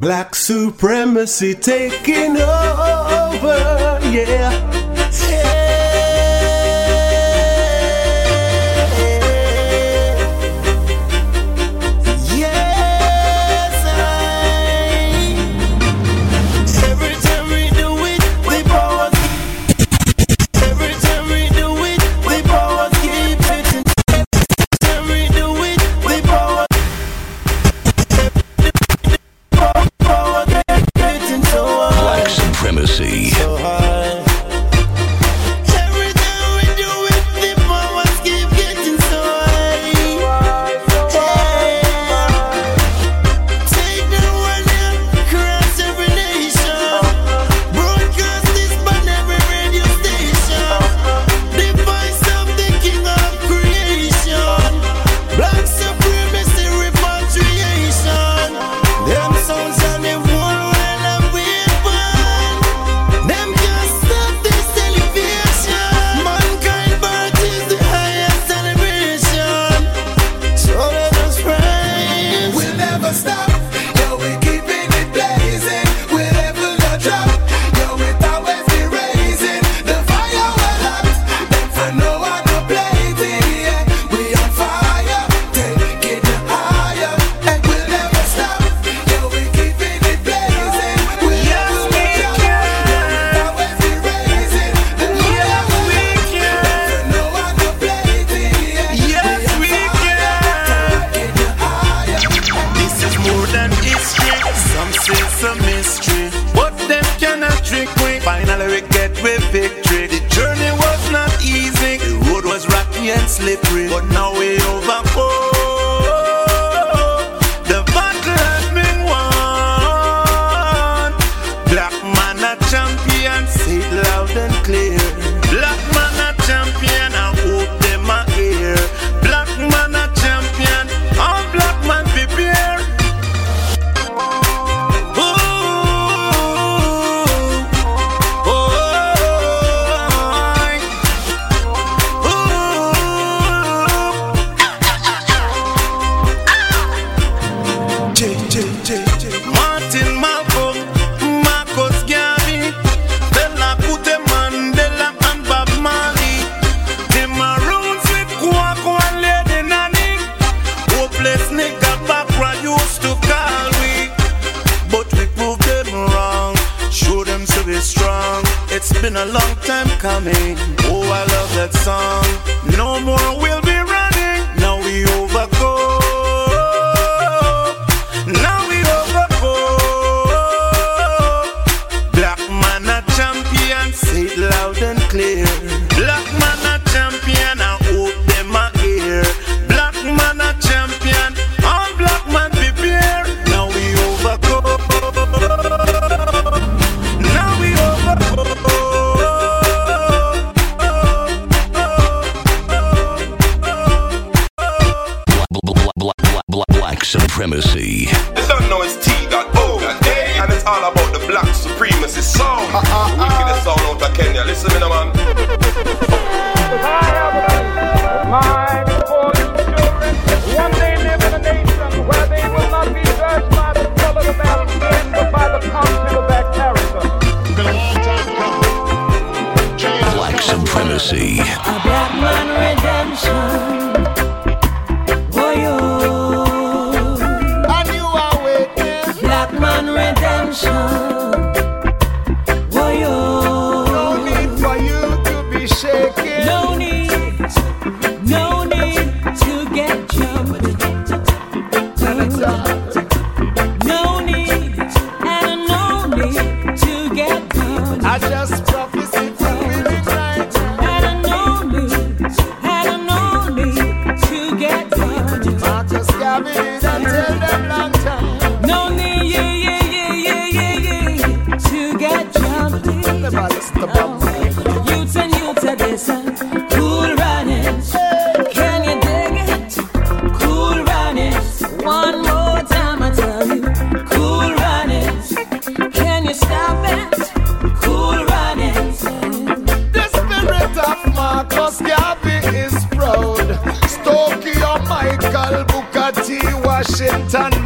Black supremacy taking over, yeah. Michael Bukati,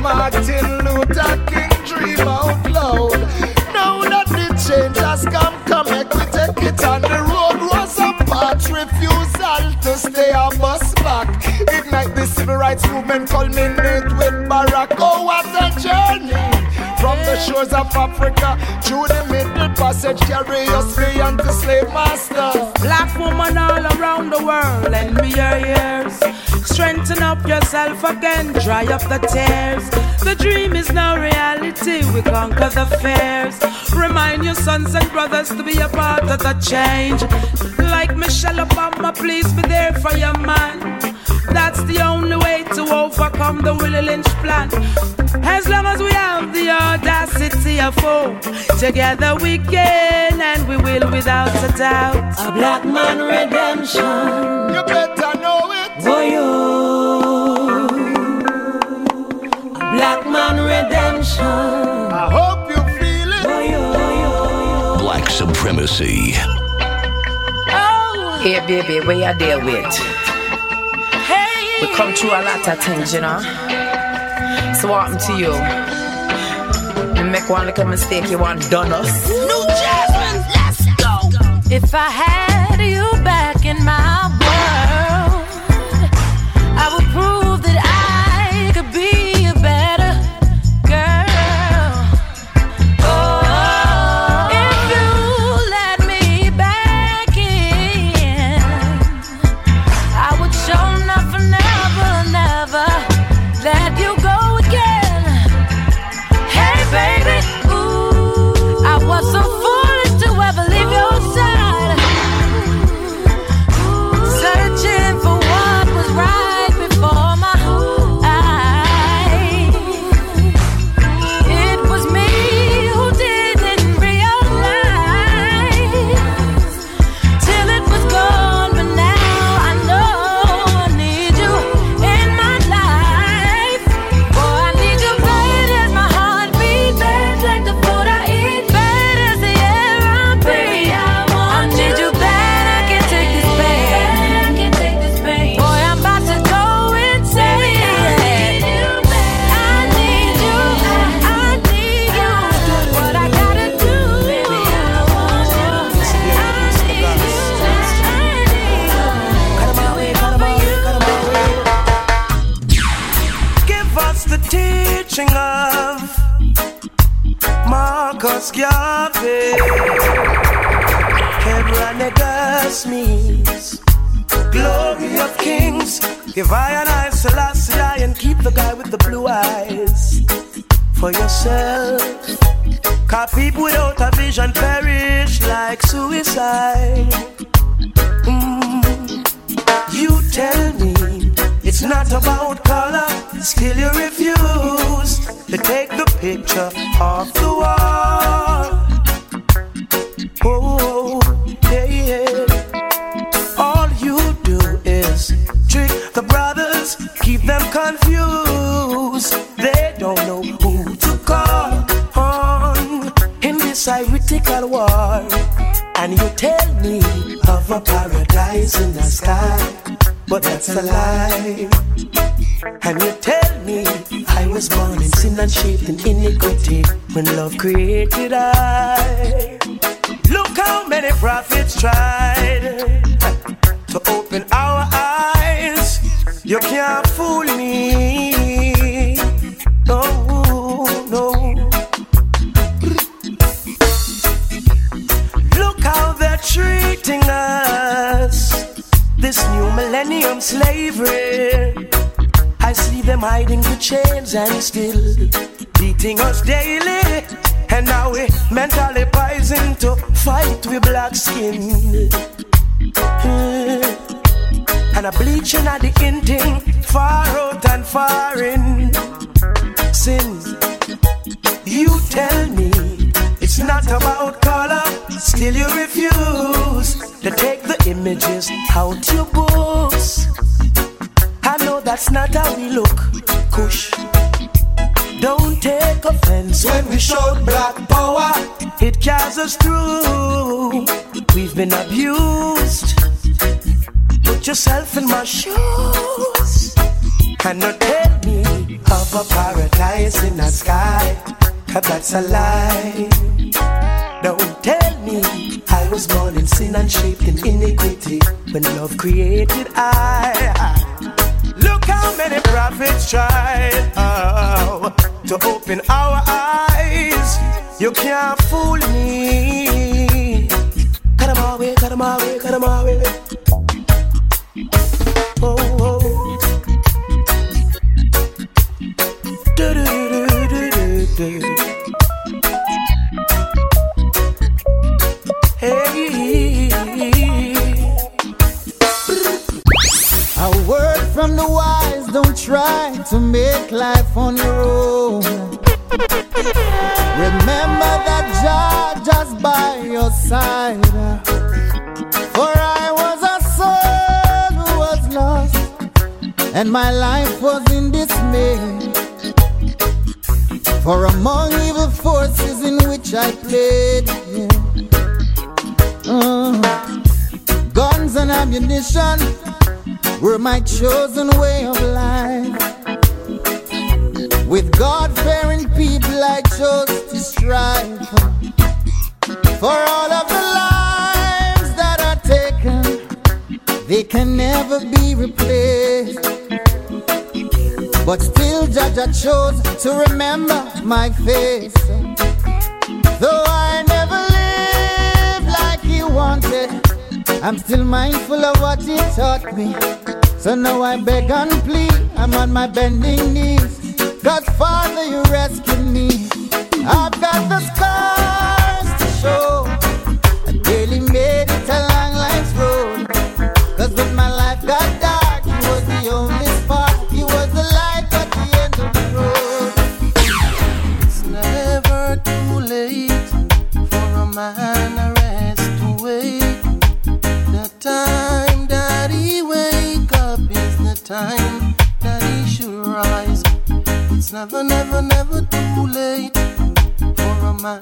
Martin Luther King dream out loud. Now that the change has come, come make we take it on the road. Was a part refusal to stay a bus back. Ignite the civil rights movement, culminate with Barack. Oh, what a journey! From the shores of Africa to the Middle Passage, carry us beyond the slave master. Black woman all around the world, and me your ears. Strengthen up yourself again, dry up the tears. The dream is now reality, we conquer the fears. Remind your sons and brothers to be a part of the change. Like Michelle Obama, please be there for your man. That's the only way to overcome the Willie Lynch plan. As long as we have the audacity of hope, together we can and we will without a doubt. A black man redemption. You better know it. For you. A black man redemption. I hope you feel it. For you. Black supremacy. Oh, Hey, baby, where you deal with? hey. We come through a lot of things, you know. So what happened to you? You make one little mistake, you want done us. New Jasmine, let's go. If I had you back in my Garvey. Negus means glory of kings. Give I and I Selassie and keep the guy with the blue eyes for yourself. Cause people without a vision perish like suicide. Mm. You tell me it's not about color, still you refuse to take the picture off the wall. Created I. for paradise in the sky. Cause that's a lie. Don't tell me I was born in sin and shaped in iniquity when love created I. Look how many prophets tried oh, to open our eyes. You can't fool me. Cut them away, cut them away, cut them away. Oh. try to make life on your own. Remember that Jah just by your side. For I was a soul who was lost, and my life was in dismay. For among evil forces in which I played, yeah. uh, guns and ammunition were my chosen way of life. With God fearing people, I chose to strive for all of the lives that are taken. They can never be replaced. But still, Judge, I chose to remember my face. Though I never lived like you wanted. I'm still mindful of what he taught me. So now I beg and plead, I'm on my bending knees. Godfather, you rescued me. I've got the scar. my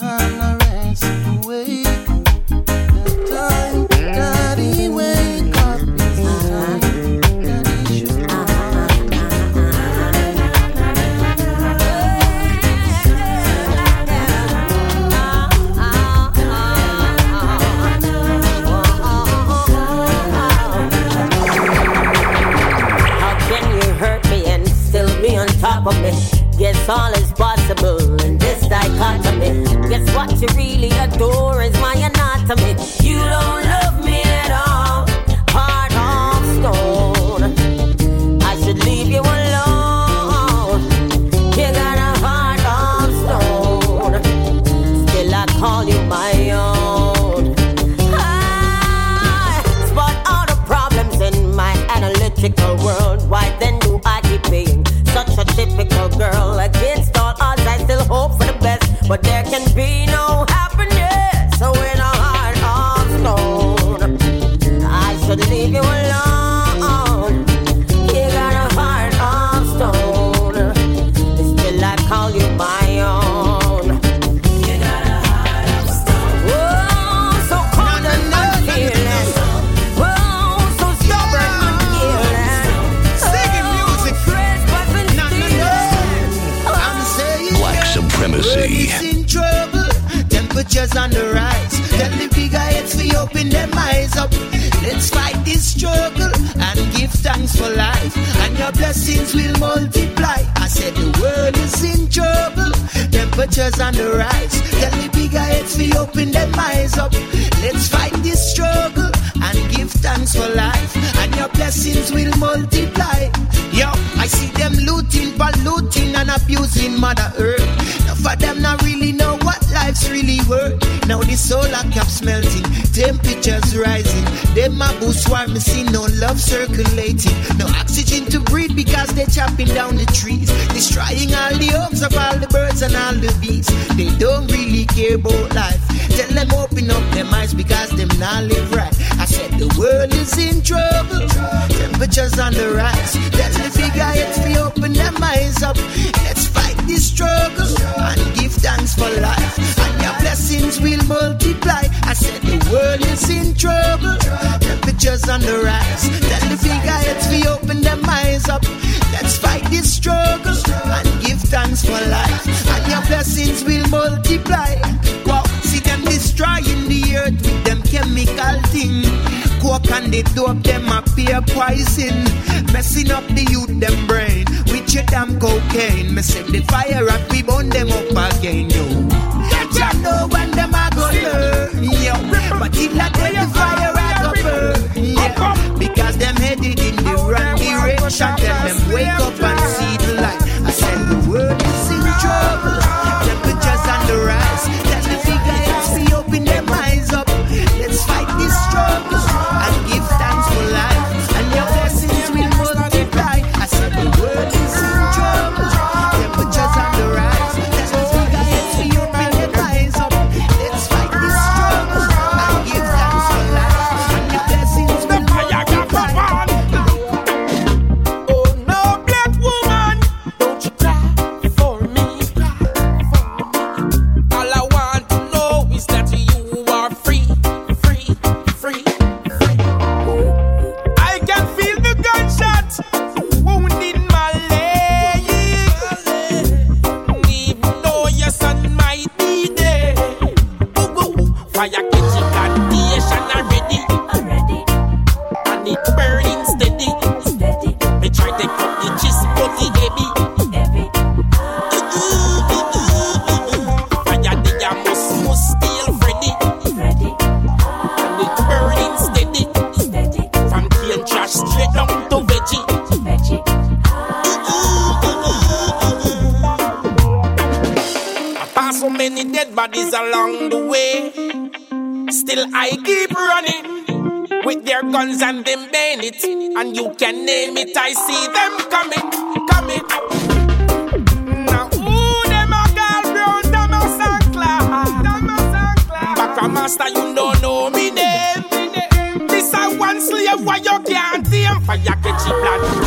multiply. wow! see them destroying the earth with them chemical thing. Coke and the dope, them appear poison. Messing up the youth, them brain. With your damn cocaine. Me set the fire up, we burn them up again, yo. Jah know when them a go learn, yo. But if not, then the fire I go burn, yeah. Because them headed in the wrong direction. Tell them wake up and see the light. I said the word. Guns and them bayonets. And you can name it, I see them coming, coming. Now who them a girl brown, them a Sancla. Back a master, you don't know me name. This a one slave, why you can't tame? Fire catch plantation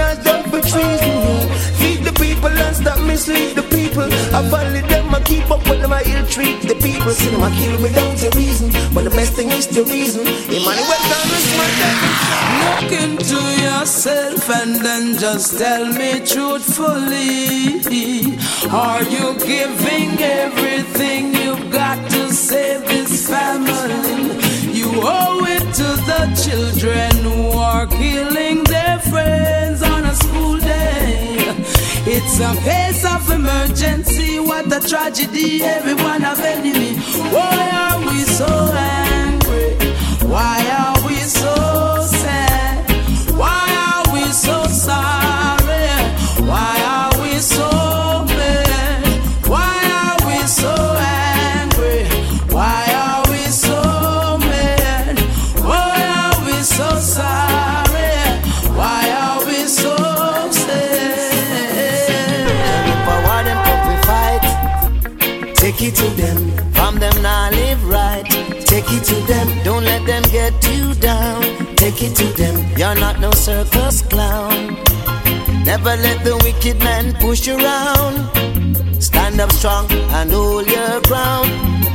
charge them for treason. Feed the people and stop mislead the people. I follow them, I keep up when I ill treat the people. See them, I kill me without a reason. When the best thing is the reason. Emmanuel gonna smite them. Look into yourself and then just tell me truthfully. Are you giving everything you've got to save this family? You owe it to the children case of emergency. What a tragedy. Everyone have enemy. Why are we so? Take it to them. You're not no circus clown. Never let the wicked man push you around. Stand up strong and hold your ground.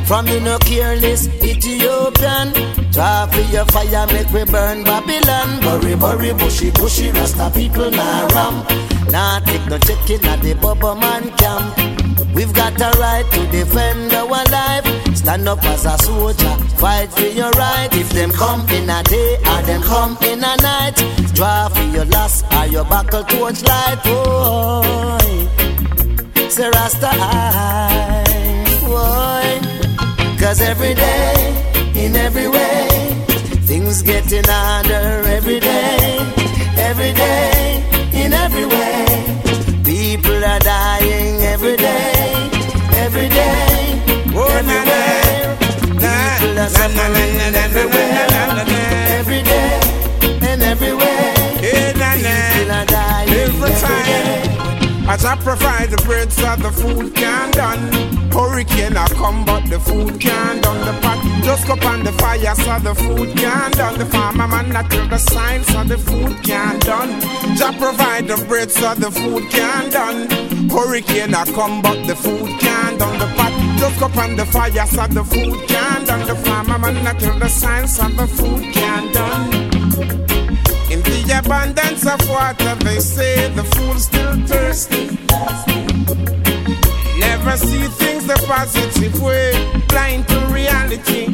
From you no careless Ethiopian. Draw for your fire, make we burn Babylon. Bury, bury, bushy, bushy, Rasta people nah ram. Nah take no chicken at the Bubba man camp. We've got a right to defend our life. Stand up as a soldier, fight for your right. If them come in a day or them come in a night, draw for your last or your buckle torch light. Boy, say Rasta boy. Cause every day, in every way, things getting harder every day, every day, in every way. People are dying every day, People are suffering everywhere, every day As I provide the bread so the food can done. Hurricane I come but the food can done. The pot just go on the fire so the food can done. The farmer man not till the sign so the food can done. Jah provide the bread so the food can done. Hurricane I come but the food can done. The pot just go on the fire so the food can done. The farmer man not till the sign so the food can done. In the abundance of water, they say the fool still thirsty. Never see things the positive way, blind to reality.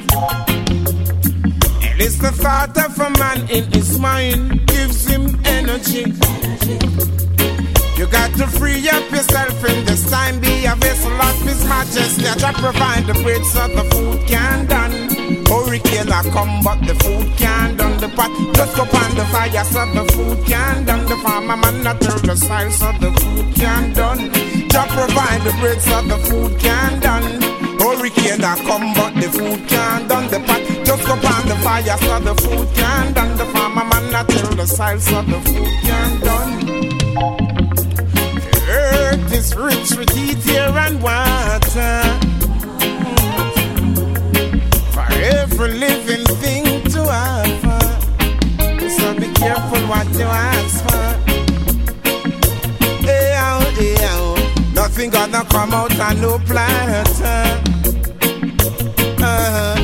And it's the thought of a man in his mind gives him energy. You got to free up yourself in this time, be a vessel of His Majesty. I try provide the bread so the food can done. Hurricane I come, but the food can done. The pot just go on the fire so the food can done. The farmer man not turn the style so the food can done. Just provide the bread so the food can done. Hurricane I come, but the food can done. The pot just go on the fire so the food can done. The farmer man not turn the style so the food can done. Earth is rich with heat, air, and water. Every living thing to offer. So be careful what you ask for. Hey, oh, hey, oh. Nothing gonna come out on no platter. Uh-huh.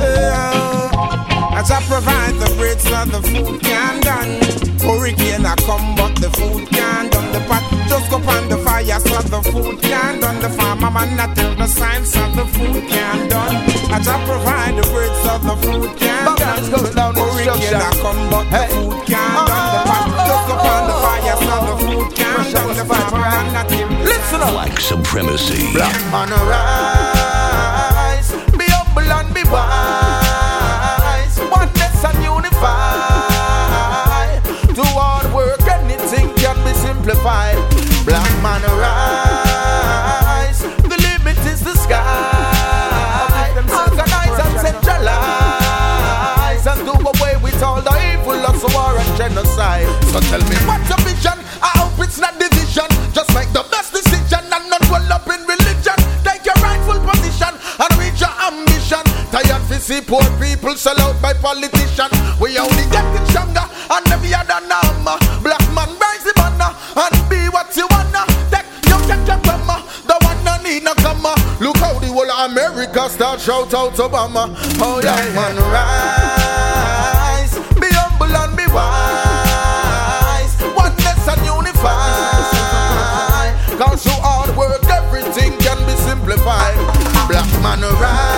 Hey, oh. As I provide the bread so the food can done. Hurricane I come but the food can done. The pot just go on the fire so the food can done. The farmer man not tell the sign so the food can done. As I provide the bread so the food can done. Hurricane I come but the food can ah. done. The pot just go on the fire so the food can done. The farmer man not tell the Listen up. Black supremacy. Black man arise, So tell me, what's your vision? I hope it's not division. Just make the best decision and not dwell up in religion. Take your rightful position and reach your ambition. Tired to see poor people sell out by politicians. We only getting stronger and every other number. Black man rise the banner and be what you wanna. Take your take your grandma. The one no need no comma. Look how the whole of America start shout out Obama. Oh yeah, man rise, Black a rise,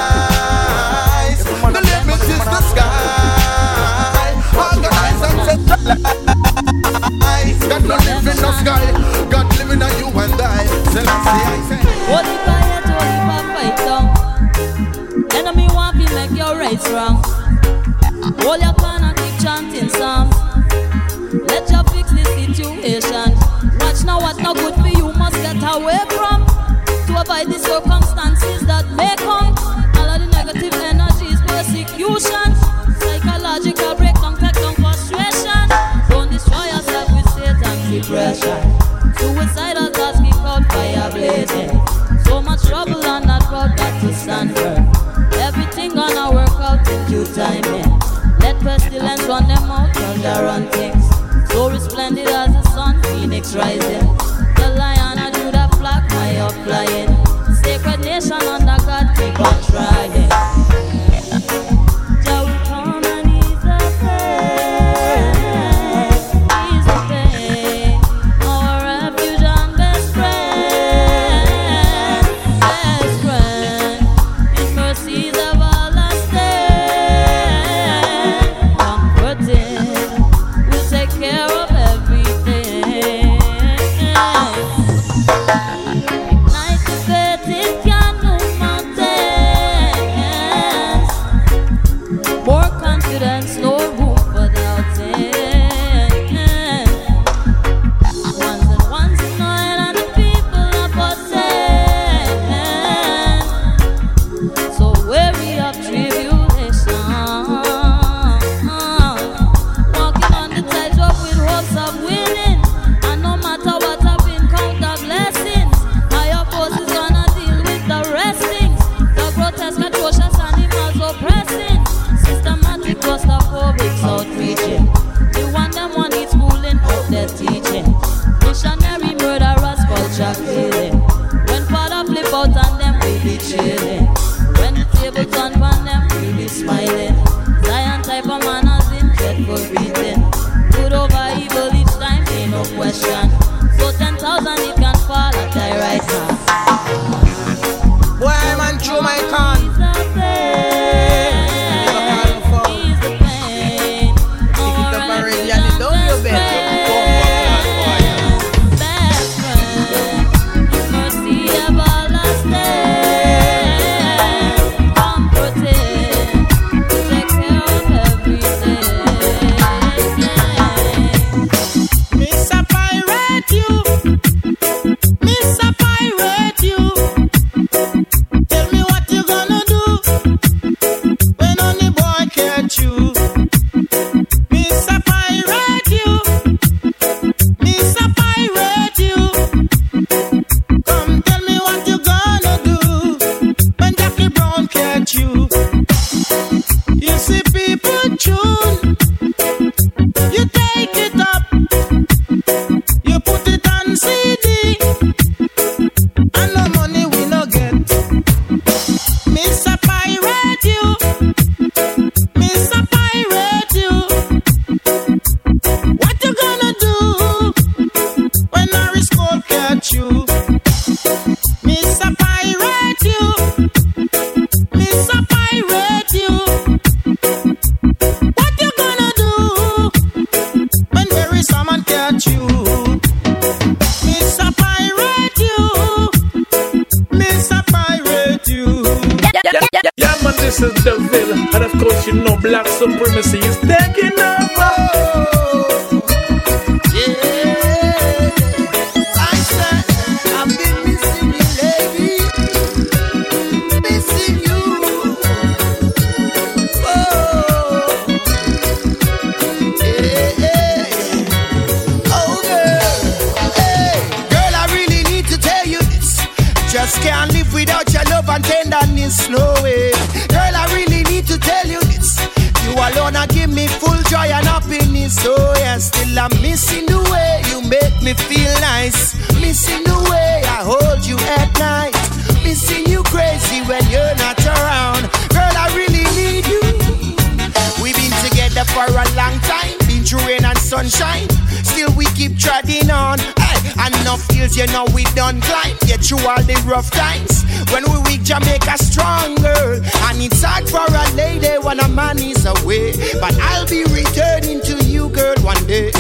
It's hard for a lady when a man is away. But I'll be returning to you, girl, one day.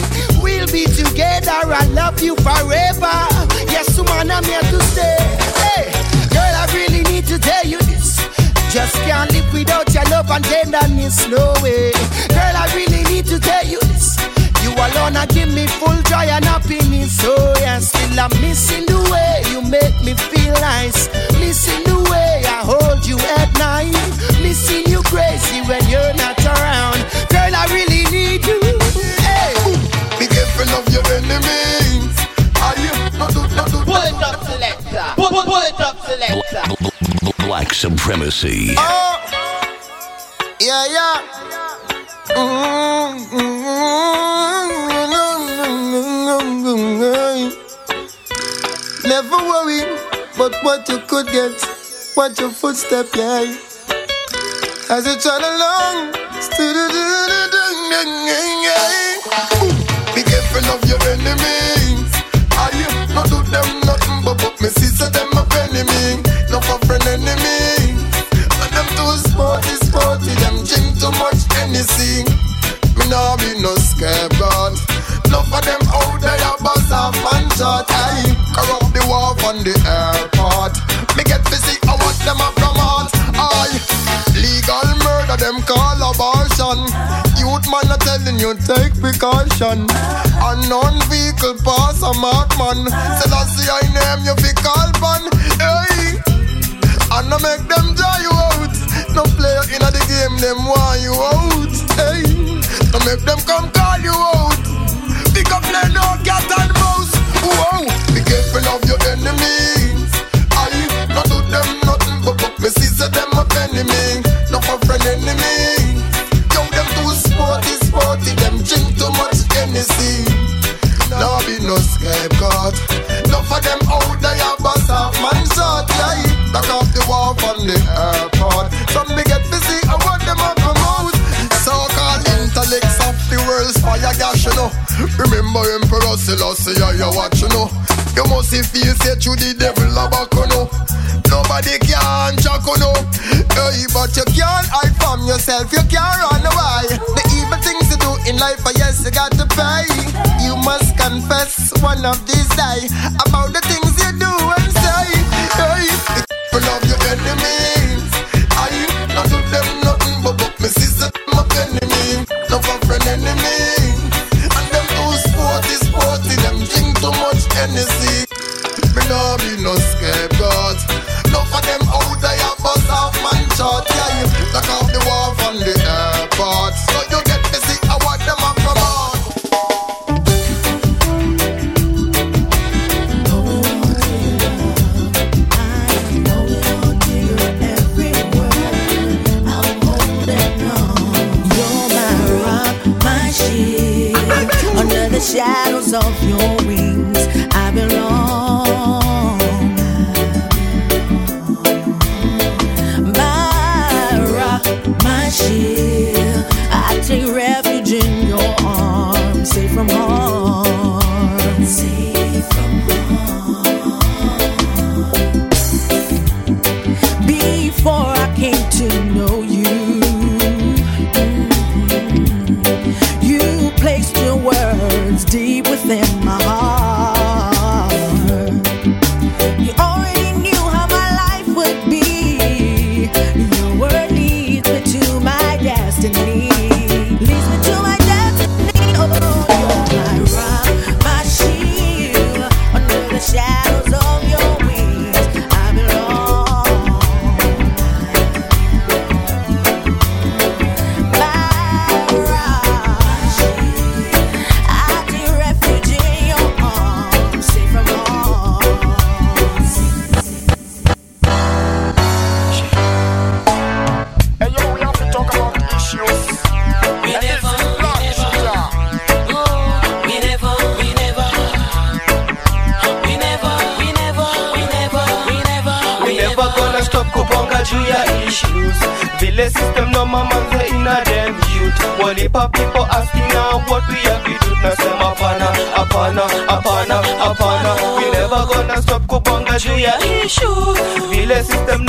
We'll be together, I love you forever. Yes, woman, I'm here to stay. Hey, girl, I really need to tell you this. Just can't live without your love and tenderness, no way. Girl, I really need to tell you this. You alone are give me full joy and happiness. Oh yeah, still I'm missing the way you make me feel nice. Missing the way I hold you at night when you're not around. Girl, I really need you. Hey. Be careful of your enemies. Are you pull it up, selector. Pull, pull, it up, selector. Black supremacy. Oh. Yeah, yeah. Mm-hmm. Never worry, but what you could get, what your footstep yeah. As you trot along, Be careful of your enemies. I not do them nothing but but me sister them a enemy. No for friend enemy. And them too sporty, sporty. Them drink too much Hennessy. Me nah be no scapegoat. No for them out there bust off and shot. I corrupt the war on the airport. Man, telling you, take precaution. Unknown vehicle pass a mark man. The I name you fi call pan. Hey, and I make them dry you out. No player in the game, them want you out. Hey, I make them come call you out. Pick up no cat and mouse. Whoa, be careful of your enemies. I not do them nothing but but me see them a enemy. Much Hennessy. No be no scapegoat. No for them out there bust off man shot. Yeah, back off the wall from the airport. Some me get busy. I want them up promote. So-called intellects of the world's fire gash, you know. Remember Emperor Selassie, yeah, you watch, you know. You must see feel say through the devil love a back, you know. Nobody can check, you know. Hey, but you can't hide from yourself, you can't run away. In life, oh yes, you got to pay. You must confess one of these days about the things you do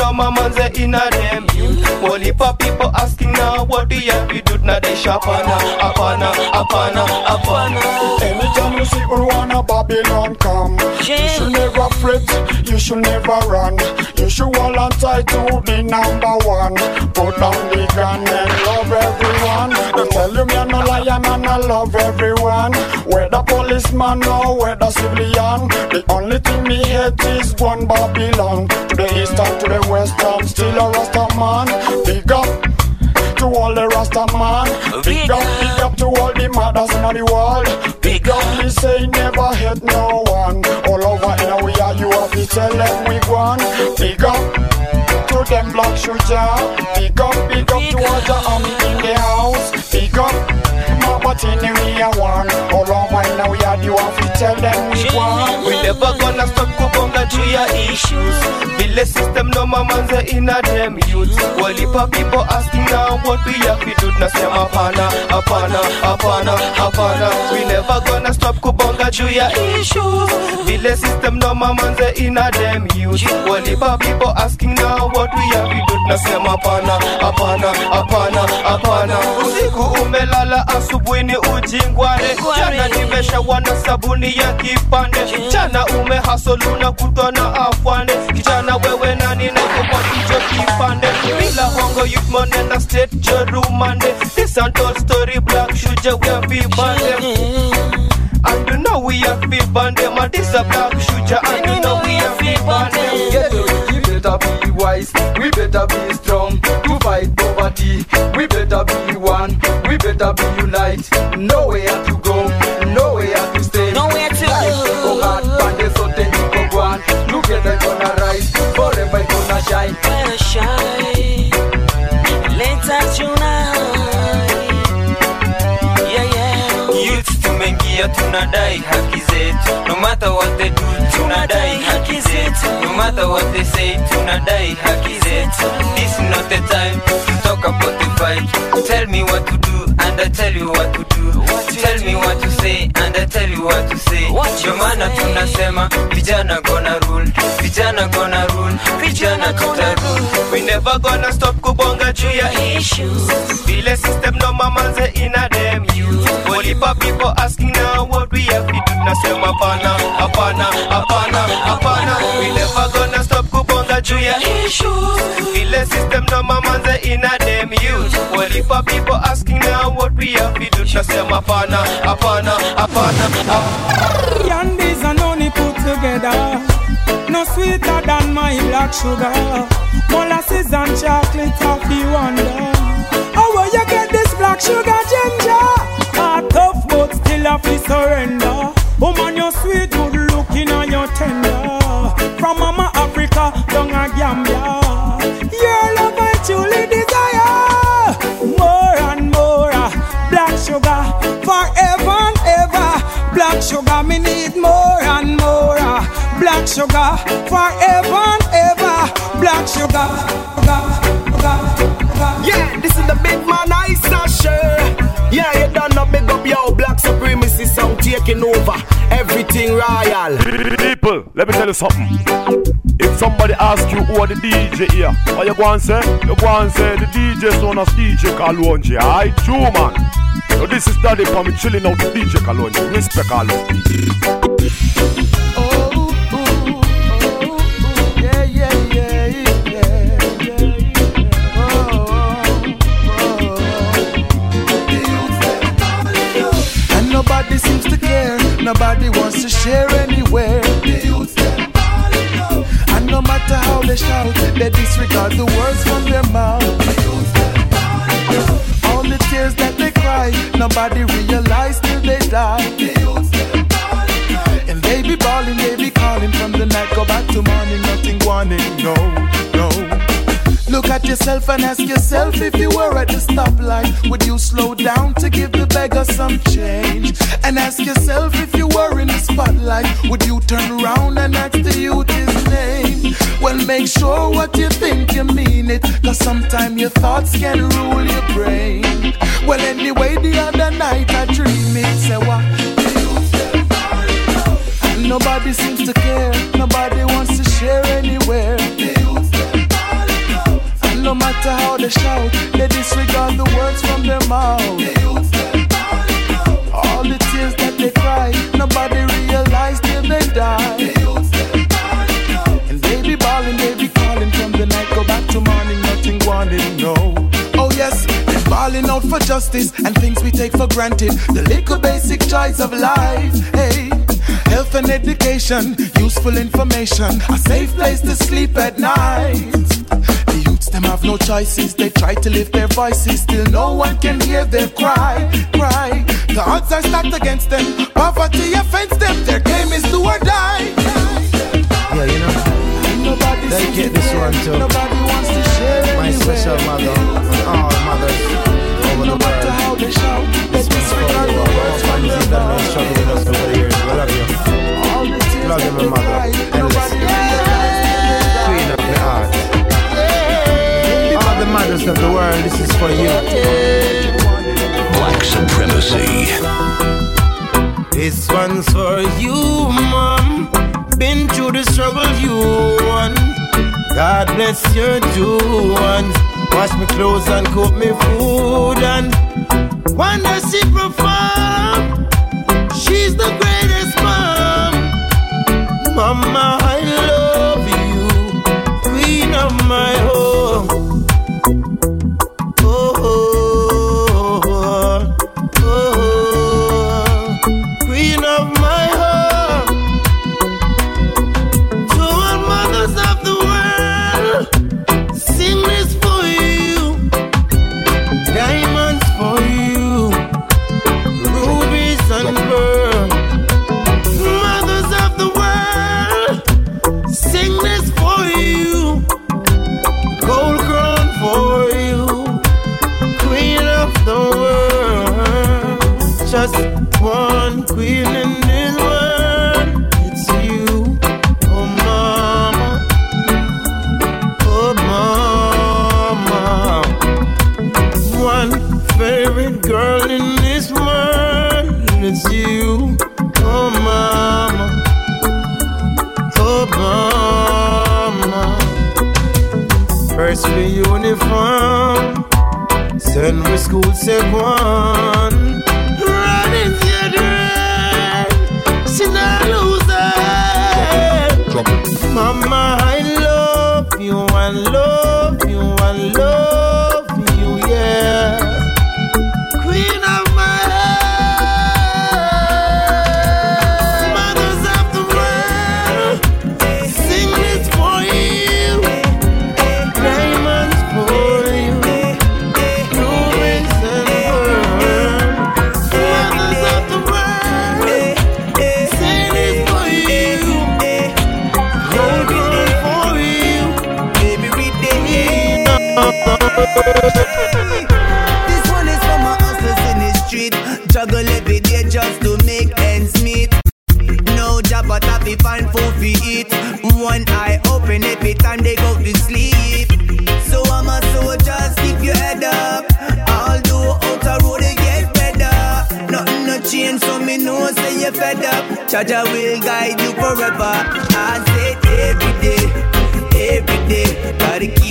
system no mamanze ina dem youth walipa people asking now what we have to do na desha hapana hapana hapana hapana Anytime you see Rwanda, Babylon come, you should never fret, you should never run. You should hold on tight to be number one. Put down the gun and love everyone. Don't tell you me I'm no lion and I love everyone. Whether policeman or whether civilian, the only thing me hate is one Babylon. To the east and to the west, I'm still a Rasta man. Big up to all the Rasta man. Big up, big up to all the mothers in the world. Big up, me say never hate no one. All over a we are you have to tell them we gone. Big up to them black shooter. Big up, big up to all the army in the house. Big up, Mama thing we want. How long while now we are the one we tell them we want. We never gonna stop kubonga juu ya issues. Vile system no mamanze ina them youth Walipa people asking now what we have to do. Nasema hapana, hapana, hapana, hapana We never gonna stop kubonga juu ya issues. Vile system no mamanze ina them youth Walipa people asking now what we have to do. Nasema hapana, hapana, hapana, hapana Usiku umelala asubuhi ni ujingwane. Jana nimeshawa na sabuni ya kipande. Jana umehasoluna kutwa na afwane. Kijana wewe nani na kicho kipande. Bila hongo monena state jerumande. This untold story black shuja we are vibande and you know we are vibande Ma this a black shuja and you know we are vibande Get we better be wise, we better be strong fight poverty. We better be one, we better be unite. Nowhere to go, nowhere to stay. Nowhere to Life go. go hard, but there's something you go on. Together gonna rise, forever gonna shine. Gonna shine. Later tonight. Tumeingia tunadai haki zetu. No matter what they do tunadai haki zetu. No matter what they say tunadai haki zetu. This is not the time to talk about the fight. Tell me what to do and I tell you what to do. Tell me what to say and I tell you what to say. Ndio maana tunasema vijana gonna rule. Vijana gonna rule. Vijana tuta rule we never gonna stop juu ya issues. Vile system no mamanze ina them youth. Walipa people asking now what we have to do. Nasema hapana hapana hapana hapana we never gonna stop kubonga juu ya issues. Vile system no mamanze ina them youth. Walipa people asking now what we have to do. Nasema hapana hapana hapana Candies and honey put together. Sweeter than my black sugar. Molasses and chocolate of the wonder. How will you get this black sugar ginger? A tough but still have to surrender. Woman, you sweet, good looking and you tender. From Mama Africa down a Gambia. Your love I truly desire. More and more uh, black sugar forever and ever. Black sugar, me need Black sugar forever and ever. Black sugar. Yeah, this is the big man I sure. Yeah, you done know big up your black supremacy sound taking over everything royal. People, let me tell you something. If somebody ask you who are the DJ here, what you go and say? You go and say the DJ son of DJ Kalonji. I true man. So this is Daddy for me chilling out with DJ Kalonji. Respect all those Nobody wants to share anywhere. And no matter how they shout, they disregard the words from their mouth. All the tears that they cry, nobody realize till they die. And they be bawling, they be calling from the night, go back to morning, nothing wanting, no, no. Look at yourself and ask yourself if you were at the stoplight, would you slow down to give the beggar some change? And ask yourself if you were in the spotlight, would you turn around and ask the youth his name? Well, make sure what you think you mean it, cause sometimes your thoughts can rule your brain. Well, anyway, the other night I dreamed it, say what? Nobody seems to care, nobody wants to they shout, they disregard the words from their mouth. All the tears that they cry, nobody realize till they die. And they be bawling, they be calling from the night, go back to morning, nothing wanting, no. Oh yes, they're bawling out for justice and things we take for granted. The little basic joys of life, hey. Health and education, useful information, a safe place to sleep at night. Kids, them have no choices. They try to lift their voices, still no one can hear them cry, cry. The odds are stacked against them. Poverty offends them. Their game is do or die. Yeah, you know. They get this one too. My special mother oh, and all mothers no matter how they shout, they disregard the words from the All the years. We love you. Love you, my mother. Mothers of the world, this is for you. Black Supremacy. This one's for you, mom. Been through the struggle you won. God bless your two ones. Wash me clothes and cook me food and one day she perform. She's the greatest mom. Mama, I love you, queen of my home. First for uniform, send we school say one. Running the dread, she not lose it. Mama, I love you, I love you, I love This one is for my hustlers in the street. Juggle every day just to make ends meet. No job but happy find food to eat. One eye open every time they go to sleep. So I'm a soldier, keep your head up. Out the road get better. Nothing no change, so me know say you're fed up. Will guide you forever. I say it every day, every day. Gotta keep.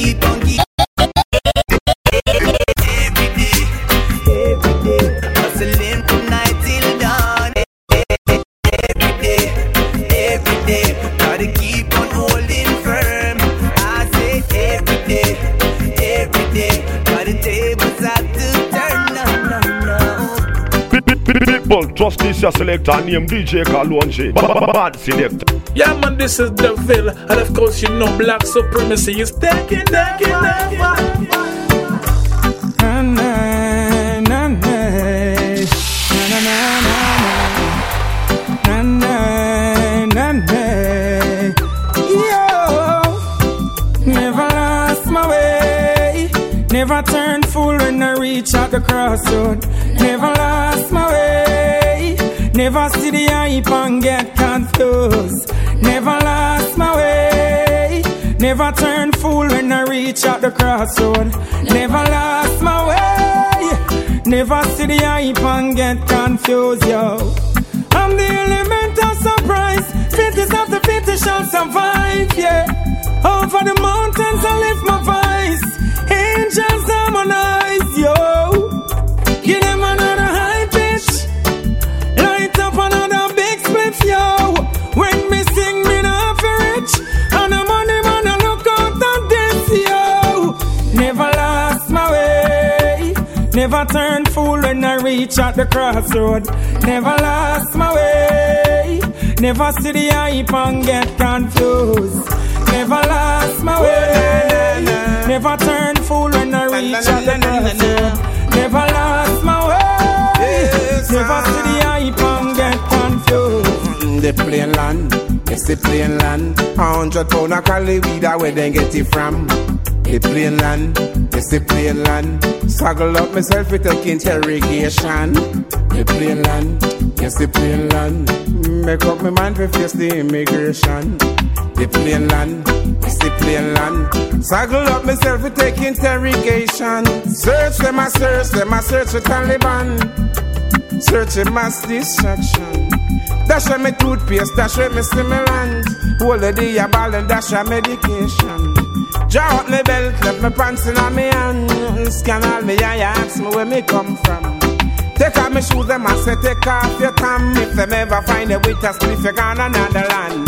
Selector name DJ Kalonji. Bad selector. Yeah, man, this is the Ville, and of course, you know, black supremacy is taking, taking over. Na, na, na, na. Na, na, na, na, na. Na, na, na, na. Yo, never lost my way. Never turned fool when I reach out the crossroad. Never see the hype and get confused. Never lost my way. Never turn fool when I reach out the crossroad. Never lost my way. Never see the hype and get confused, yo. I'm the element of surprise. Fittest of the fittest shall survive, yeah. Over the mountains reach at the crossroad. Never lost my way. Never see the hype and get confused. Never lost my way. Never turned fool when I reach at the crossroad. Never lost my way. Never see the hype and get confused. The plain land, it's the plain land. A hundred pound of cali weed, where they get it from? The plain land, it's the plain land. Struggle up myself with take interrogation. The plain land, yes the plain land. Make up my mind to face the immigration. The plain land, it's the plain land. Saddle up myself to take interrogation. Search them, I search them, I search for Taliban. Searching mass distraction. Dash me toothpaste, dash me stimulant. Hold the a ball and dash a medication. Draw up me belt, left me pants in me hand. Scan all me eye, ask me where me come from. Take off my shoes, them I say take off your tam. If them ever find a way to sleep, you gone another land.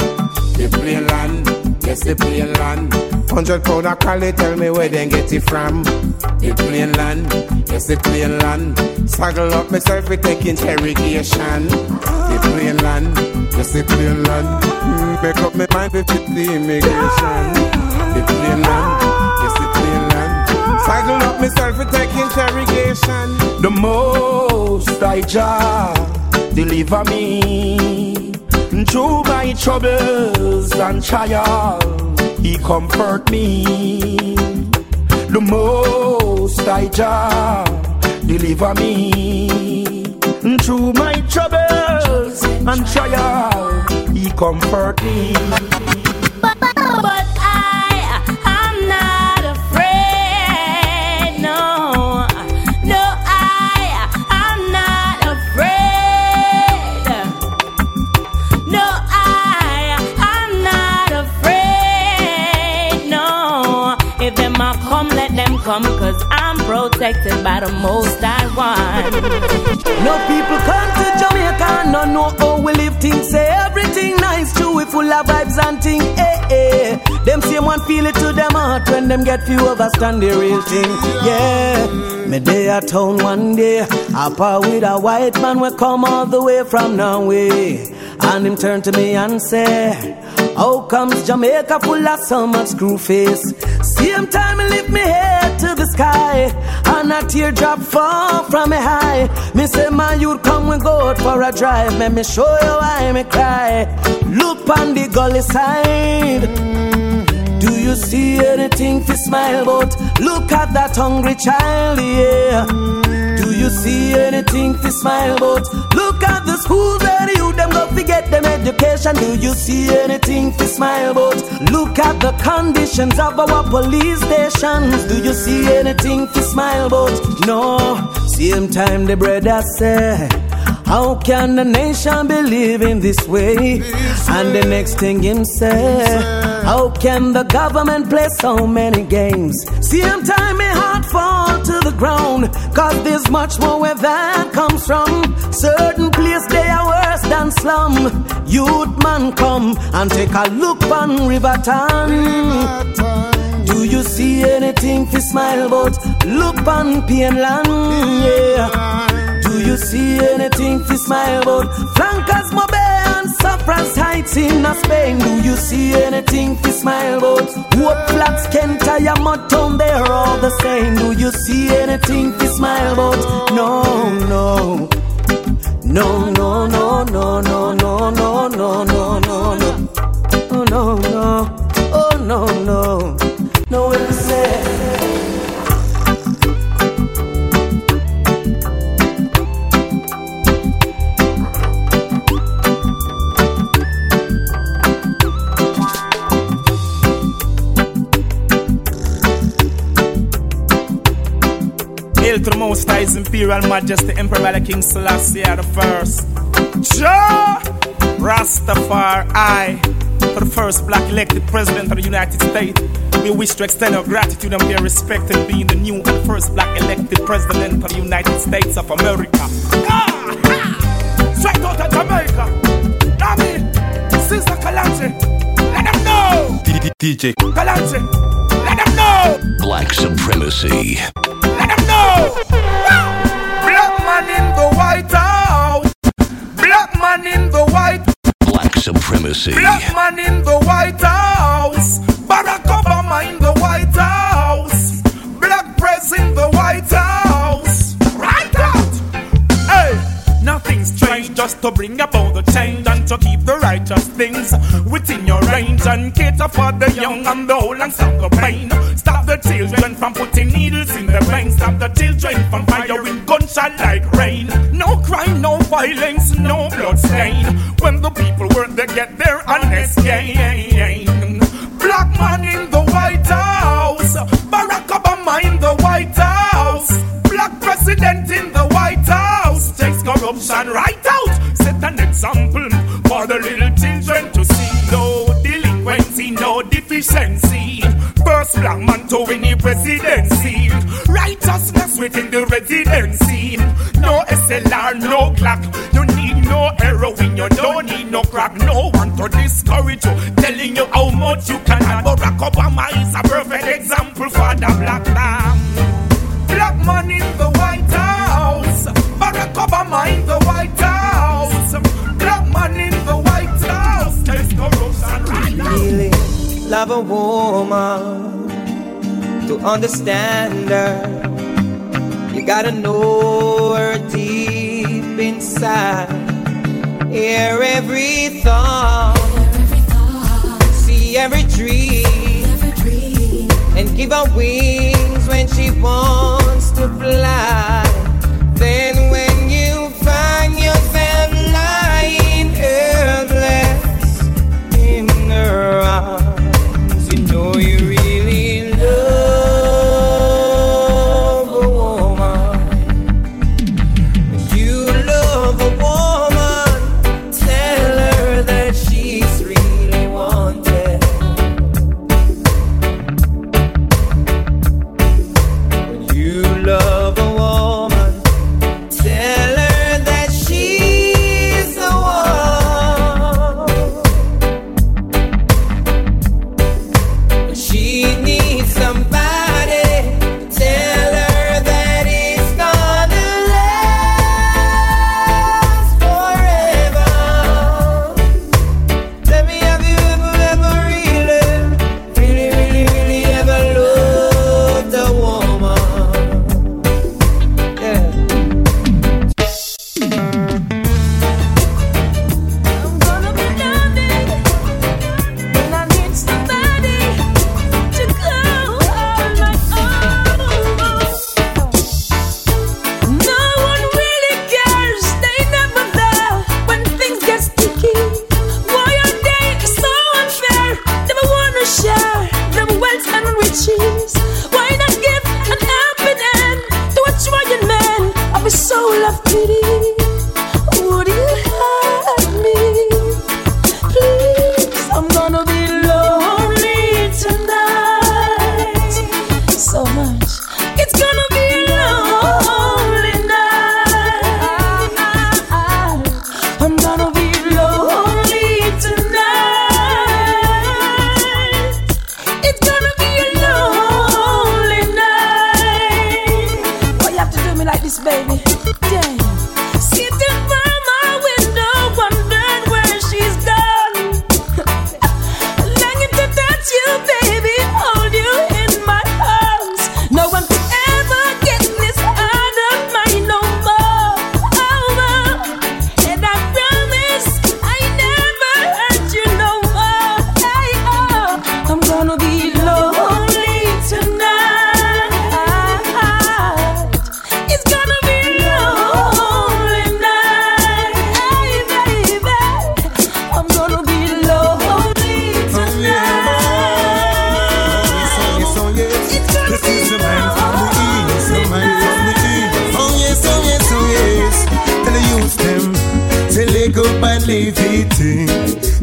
The plain land, yes the plain land. Hundred pound of collie, tell me where they get it from. The plain land, yes the plain land. Saddle up myself, we take interrogation. The plain land, yes the plain land. Mm, Make up my mind with the immigration. The plain land, yes the plain land. Saddle up myself, we take interrogation. The most I Jah deliver me through my troubles and trials. He comfort me. The most I Jah deliver me through my troubles and trials. He comfort me. Protected by the most I want. No people come to Jamaica, no know how we live things. Say everything nice, true, we full of vibes and thing. Eh, eh. Them same one feel it to them heart when them get few understand the real thing. Yeah, me day at town one day, up with a white man we come all the way from Norway, and him turn to me and say. How comes Jamaica full of so much screw face? Same time I lift me head to the sky. And a teardrop fall from me high. Me say my youth come we go for a drive. Let me show you why me cry. Look on the gully side. Do you see anything to smile about? Look at that hungry child, yeah you see anything to smile about? Look at the schools where youth them go forget them education. Do you see anything to smile about? Look at the conditions of our police stations. Do you see anything to smile about? No. Same time the brother say. How can the nation be living this way? And the next thing him say, How can the government play so many games? Same time my heart fall to the ground, cause there's much more where that comes from. Certain place they are worse than slum. Youth man come and take a look on Riverton. Do you see anything to smile about? Look on Payneland, yeah. Do you see anything to smile about? Flankers Mobay and Safran's Heights in Spain. Do you see anything to smile about? Hope Flats, Kentire, Mudtown, they're all the same. Do you see anything to smile about? No, no. No, no, no, no, no, no, no, no, no, no, no. Oh, no, no. Oh, no, no. No, what to Hail to the Most High His Imperial Majesty Emperor Valley King Selassie the First. Jah Rastafari, for the first black elected president of the United States. We wish to extend our gratitude and pay respect in being the new and first black elected president of the United States of America. Ah! Straight out of Jamaica. Nami, Sister Kalonji, let them know. DJ Kalonji, let them know. Black supremacy. Let them know. Black man in the White House. Black man in the White Black supremacy. Black man in the White House. Barack Obama in the White House. Black press in the White House. Right out. Hey, nothing strange just to bring about the change and to keep the righteous things within your range and cater for the young and the old and stop the pain. Stop the children Stop the children from firing gunshot like rain. No crime, no violence, no blood stain. When the people work, they get their honest gain. Black man in the White House, Barack Obama in the White House, Black president in the White House takes corruption right out. Set an example for the little children to see. No delinquency, no deficiency. First black man to win the presidency. Within the residency. No SLR, no clock. You need no heroin, you don't need no crack. No one to discourage you, telling you how much you can have. Barack Obama is a perfect example for the black man. Black man in the White House. Barack Obama in the White House. Black man in the White House. There's corruption right now. Really love a woman to understand her. Gotta know her deep inside. Hear every thought, see every dream, and give her wings when she wants to fly. Then when you find yourself lying helpless in her arms, you know you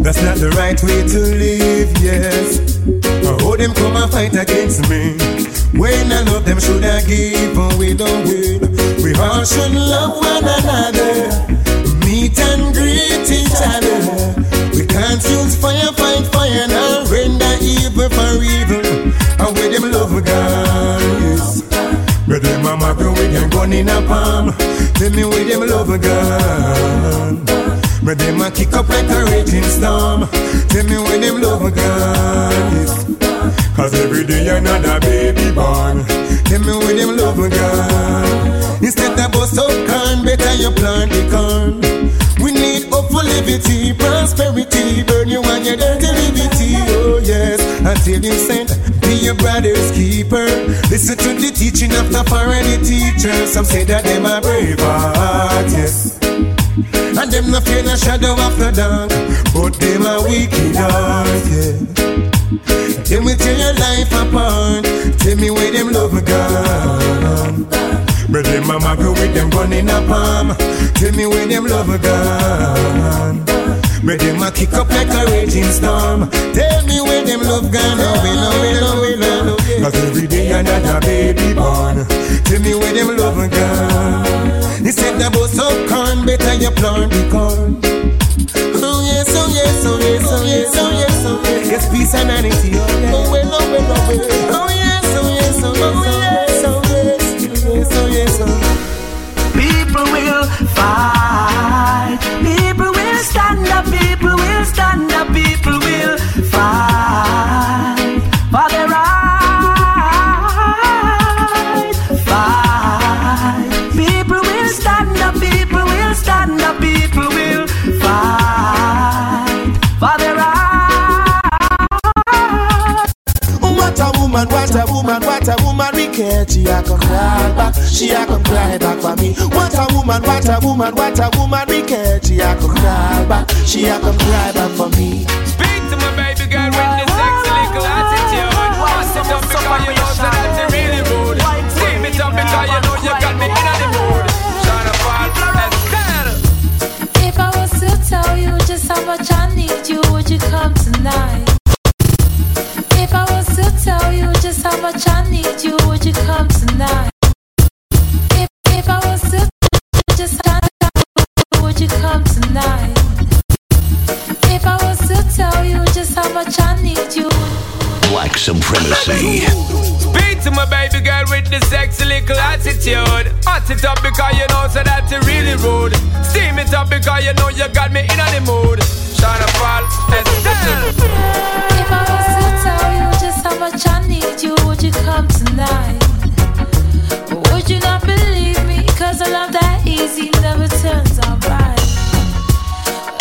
That's not the right way to live, yes. Oh, them come and fight against me. When I love them, should I give the win? We all should love one another. Meet and greet each other. We can't use fire, fight fire, now render evil for evil. And with them love God, yes. Where them a map with them gun in a palm. Tell me where them love God. Where them a kick up like a raging storm. Tell me where them love God, yes. Cause every day another baby born. Tell me where them love God. Instead of bust up corn, better you plant the corn. We need hope for liberty, prosperity, burn you and your dirty liberty. Oh yes, until you send, be your brother's keeper. Listen to the teaching of the foreign teachers. Some say that them are brave heart, yes. And them no fear no shadow of the dark, but them are wicked heart, yeah. Tell me tear your life apart. Tell me where them love God. Me them mama go with them gun in a palm. Tell me where them lover gone. Me them a kick up like a raging storm. Tell me where them love gone. Oh, we know, we know. Cause every day another baby born. Tell me where them love gone. Instead of bust up corn, better you plant the corn. Oh yes, oh yes, oh yes, oh yes, oh yes, oh yes. Yes, peace and unity, oh yes. Oh well, oh well, oh well. Oh yes, oh yes, oh yes, oh yes, oh yes, oh yes, oh yes. People will fight. People will stand up. People will stand up. People will fight a woman. She a come cry back, she a come cry back for me. What a woman, what a woman, what a woman we care. She a come cry back, she a come cry back for me. Speak to my baby girl with the sexy little attitude. Bust it up because you know so that you really rude. Steam it up because you know you got me in the mood. Shine a fall, let's. If I was to tell you just how much I need you, would you come tonight? Much I need you, Black Supremacy. Speak to my baby girl with the sexy little attitude. Hot it up because you know so that you really rude. Steam it up because you know you got me in the mood. Shine a fall, let's dance. if I was to tell you just how much I need you, would you come tonight? Would you not believe me? Cause a love that easy never turns out right.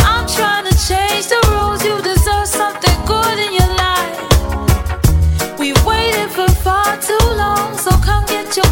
I'm trying to change the rules, you deserve something good in your life. We waited for far too long, so come get your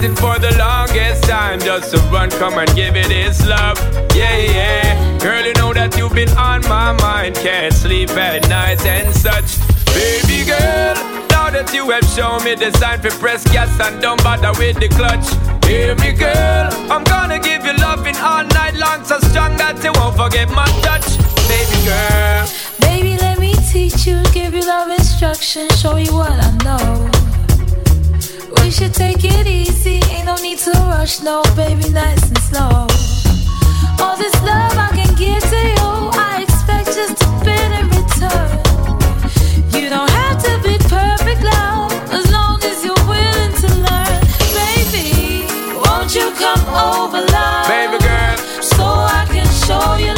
waiting for the longest time just to run, come and give it its love. Yeah, yeah. Girl, you know that you've been on my mind. Can't sleep at night and such. Baby girl, now that you have shown me the sign for press gas and don't bother with the clutch. Hear me, girl. I'm gonna give you loving all night long, so strong that you won't forget my touch. Baby girl. Baby, let me teach you, give you love instruction, show you what I know. We should take it easy, ain't no need to rush, no, baby, nice and slow. All this love I can give to you, I expect just a bit in return. You don't have to be perfect, love, as long as you're willing to learn. Baby, won't you come over, love? Baby girl. So I can show you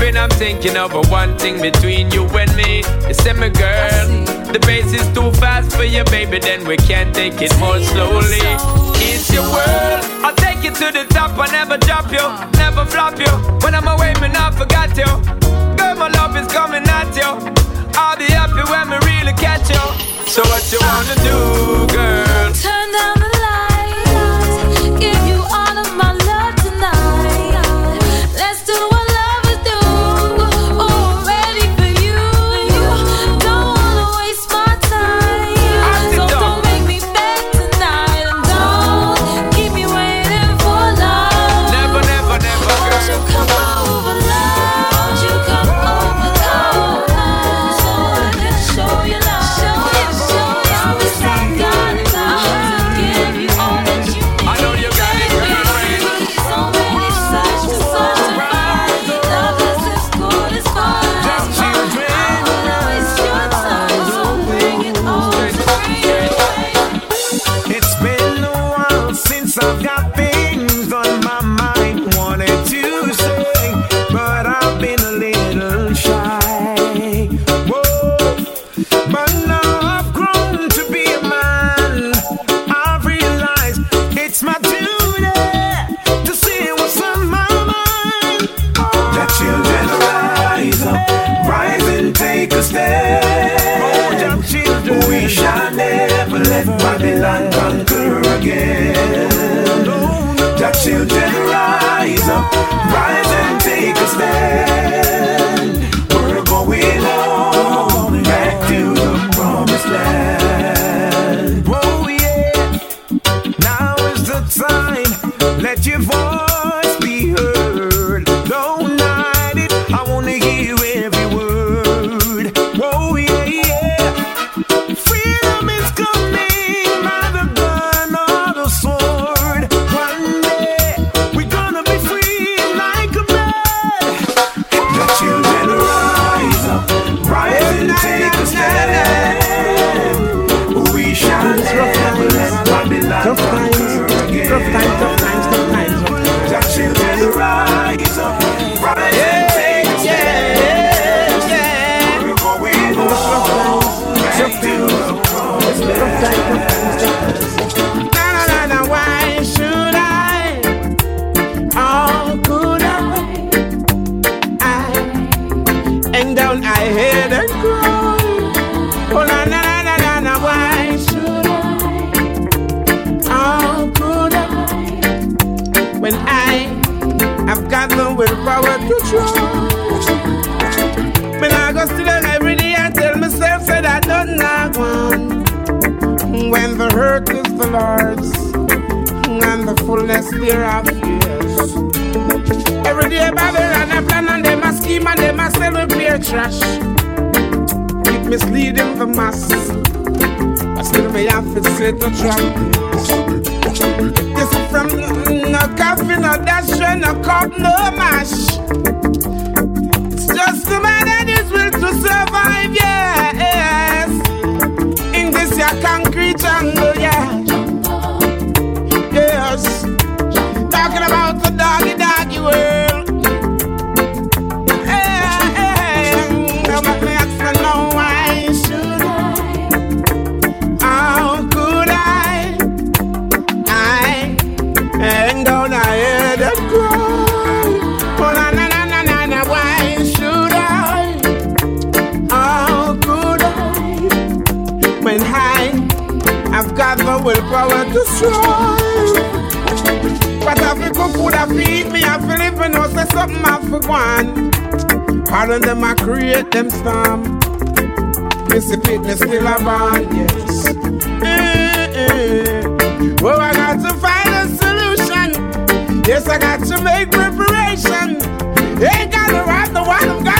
pumping. I'm thinking of a one thing between you and me. You say, me girl, the pace is too fast for you, baby. Then we can't take it more slowly. It's your world. I'll take you to the top. I never drop you, never flop you. When I'm away, me not forgot you. Girl, my love is coming at you. I'll be happy when we really catch you. So what you wanna do, girl? Turn down 可 the earth is the Lord's and the fullness thereof, yes. Every day Babylon I plan on them a scheme and them a sell with clear trash. Keep misleading the mass. I still may have to say the trap. This is from no coffee, no dash, no cup, no mash It's just the man and his will to survive, yes. In this, you can jungle, yeah. Yes, talking about the doggy doggy world. willpower to strive. But I Africa could I feed me, I feel even though say something African. All of them I create them storm. Dissipate me still a bond, yes. Mm-hmm. Oh, I got to find a solution. Yes, I got to make preparation. Ain't gotta rob the one I'm gonna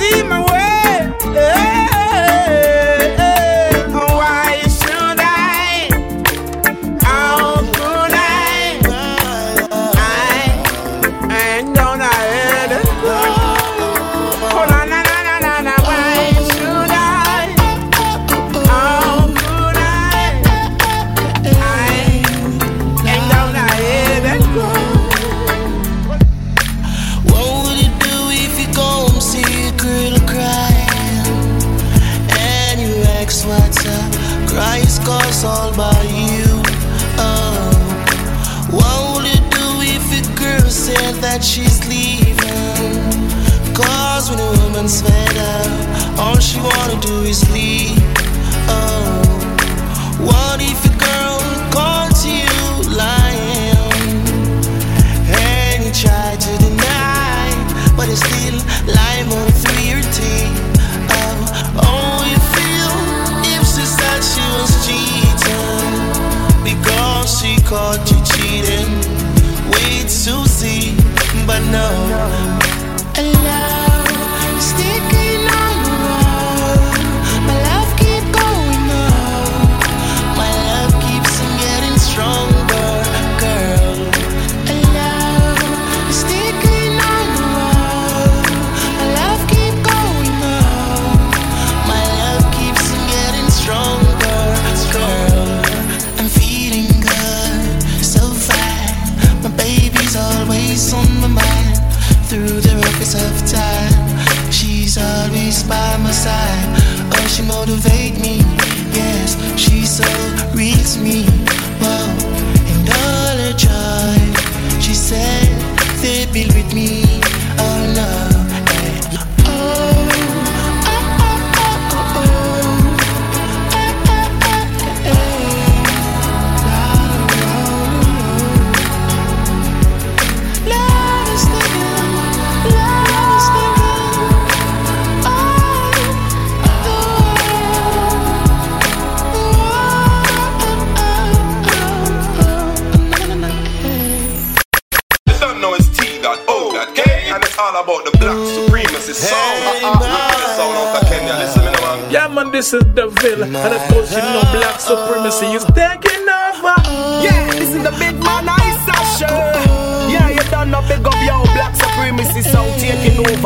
see my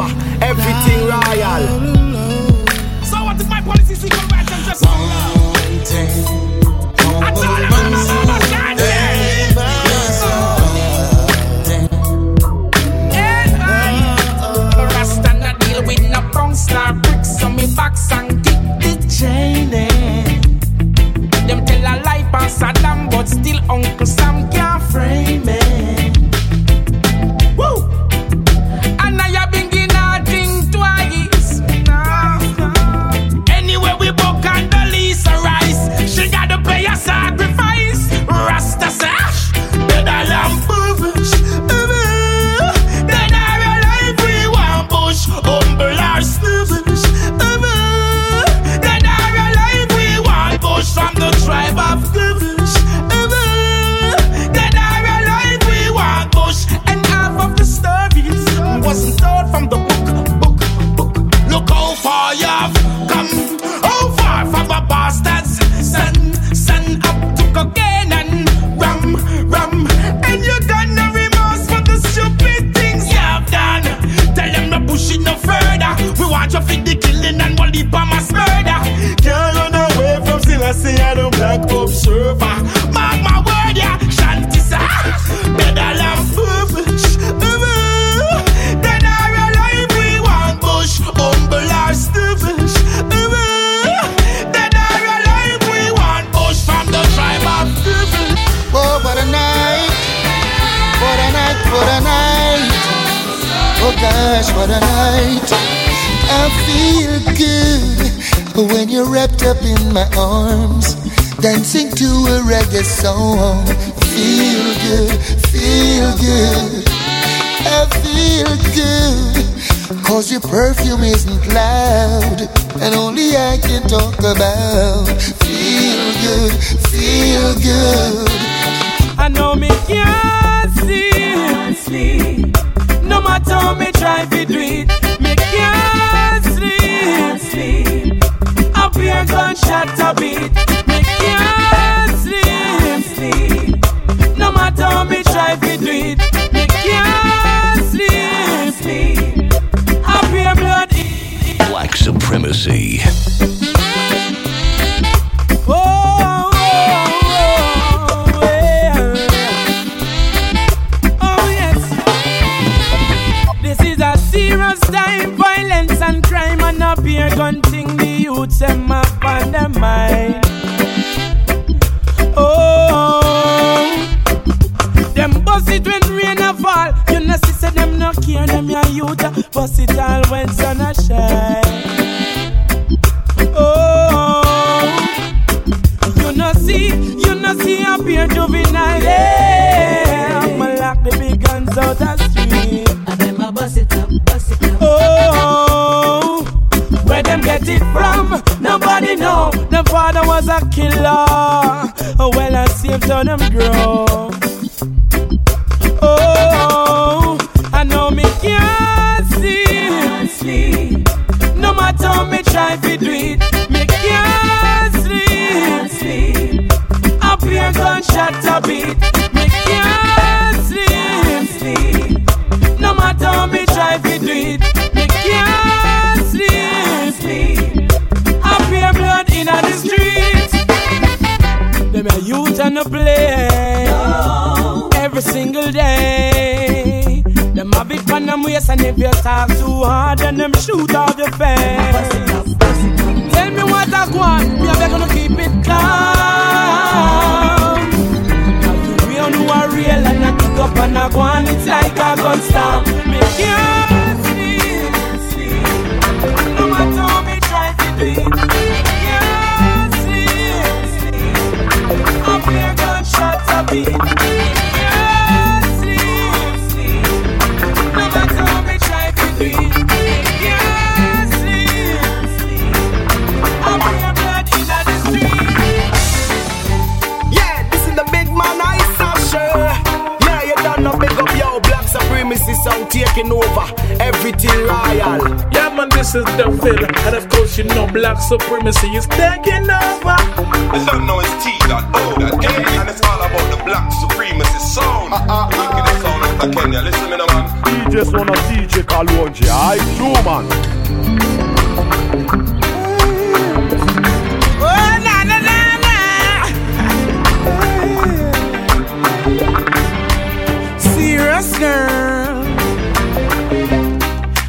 over. Supremacy. Supremacy is taking over. You don't know it's T dot O dot A, and it's all about the black supremacy sound. Ah, ah, ah. Uh-uh. Making the sound out of Kenya. Listen me, no man. DJ Sona DJ Kalonji, I do man. Oh, na na na na. Serious girl.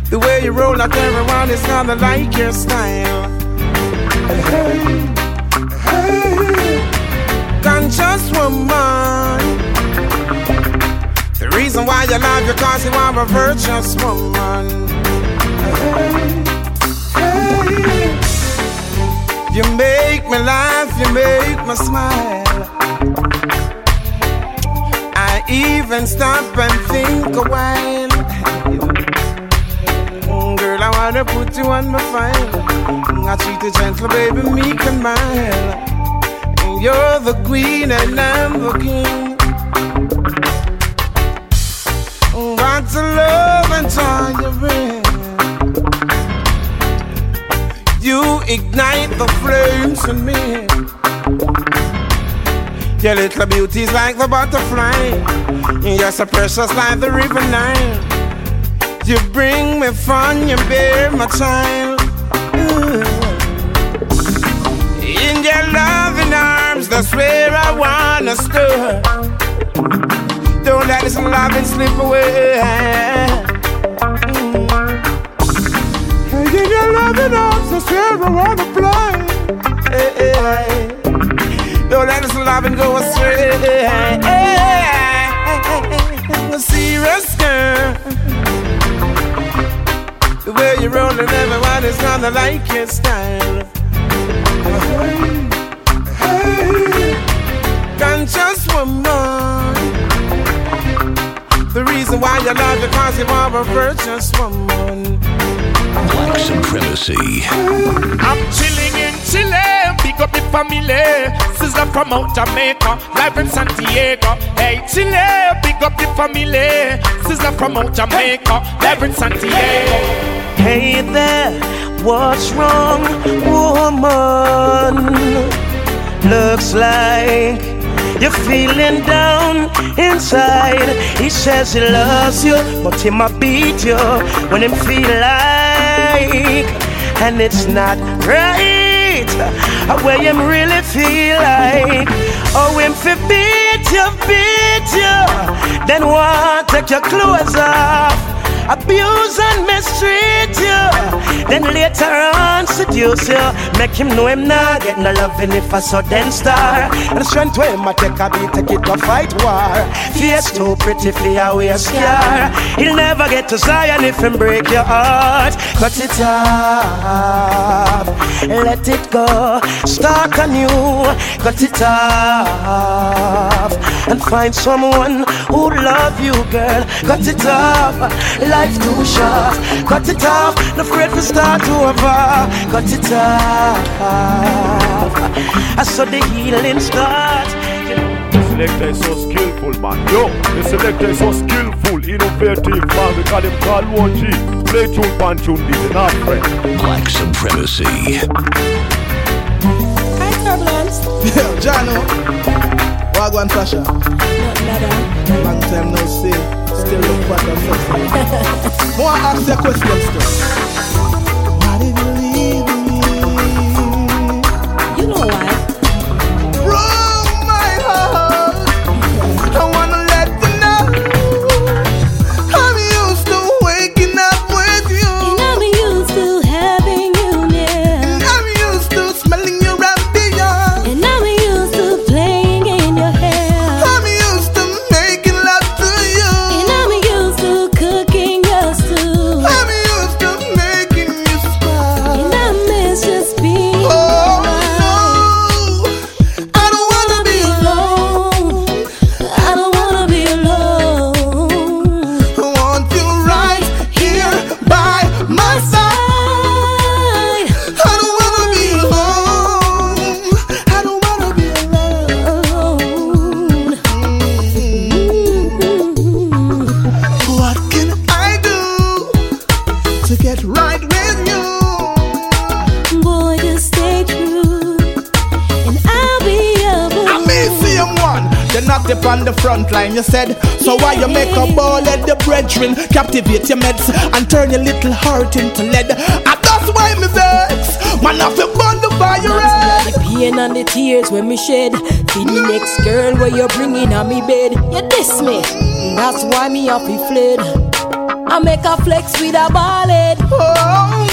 The way you roll up everyone is gonna like your style. Conscious woman. The reason why you love you cause you are a virtuous woman. You make me laugh, you make me smile. I even stop and think a while. Girl, I wanna put you on my file. I treat you gentle, baby, meek and mild. And you're the queen and I'm the king. Got to love and joy you bring. You ignite the flames in me. Your little beauty's like the butterfly. You're so precious like the river Nile. You bring me fun, you bear my child. In your loving arms, that's where I wanna stir. Don't let this loving slip away. Mm. In your loving arms, that's where I wanna hey. Don't let this loving go astray. Hey, serious girl. The way you're rolling, everybody's gonna like your style. Hey, conscious woman. The reason why you love you cause you are a virtuous woman. Black supremacy. I'm chilling in Chile, big up the family. Sister from out Jamaica, live in Santiago. Hey Chile, big up the family. Sister from out Jamaica, live in Santiago. Hey there, what's wrong, woman? Looks like you're feeling down inside. He says he loves you, but he might beat you when him feel like, and it's not right. uh, Where him really feel like, oh him fi beat you, beat you, then what? Take your clothes off. Abuse and mistreat you. Then later on seduce you. Make him know him not get no loving if I saw then star. And the strength where him a take a beat take it to fight war. Face too pretty for a wear scar He'll never get to Zion if him break your heart. Cut it off. Let it go. Start anew. Cut it off. And find someone who love you girl. Cut it off Life too short Cut it off No afraid to start over Cut it off I saw the healing start The selector is so skillful, man. Yo, the selector is so skillful, innovative, man. We call him Kalonji. Play tune, pan tune, this is not friend. Black supremacy. Hi, Turbulence. Jano. Wagwan Sasha. Long time no see. Still look sexy. More ask your questions on the front line, you said. So why you make a ball at the brethren, captivate your meds, and turn your little heart into lead? And that's why me vex. Man, I feel burn the virus. The pain and the tears when me shed. See the next girl where you're bringing on me bed. You diss me. That's why me off fled. I make a flex with a ballad. Oh.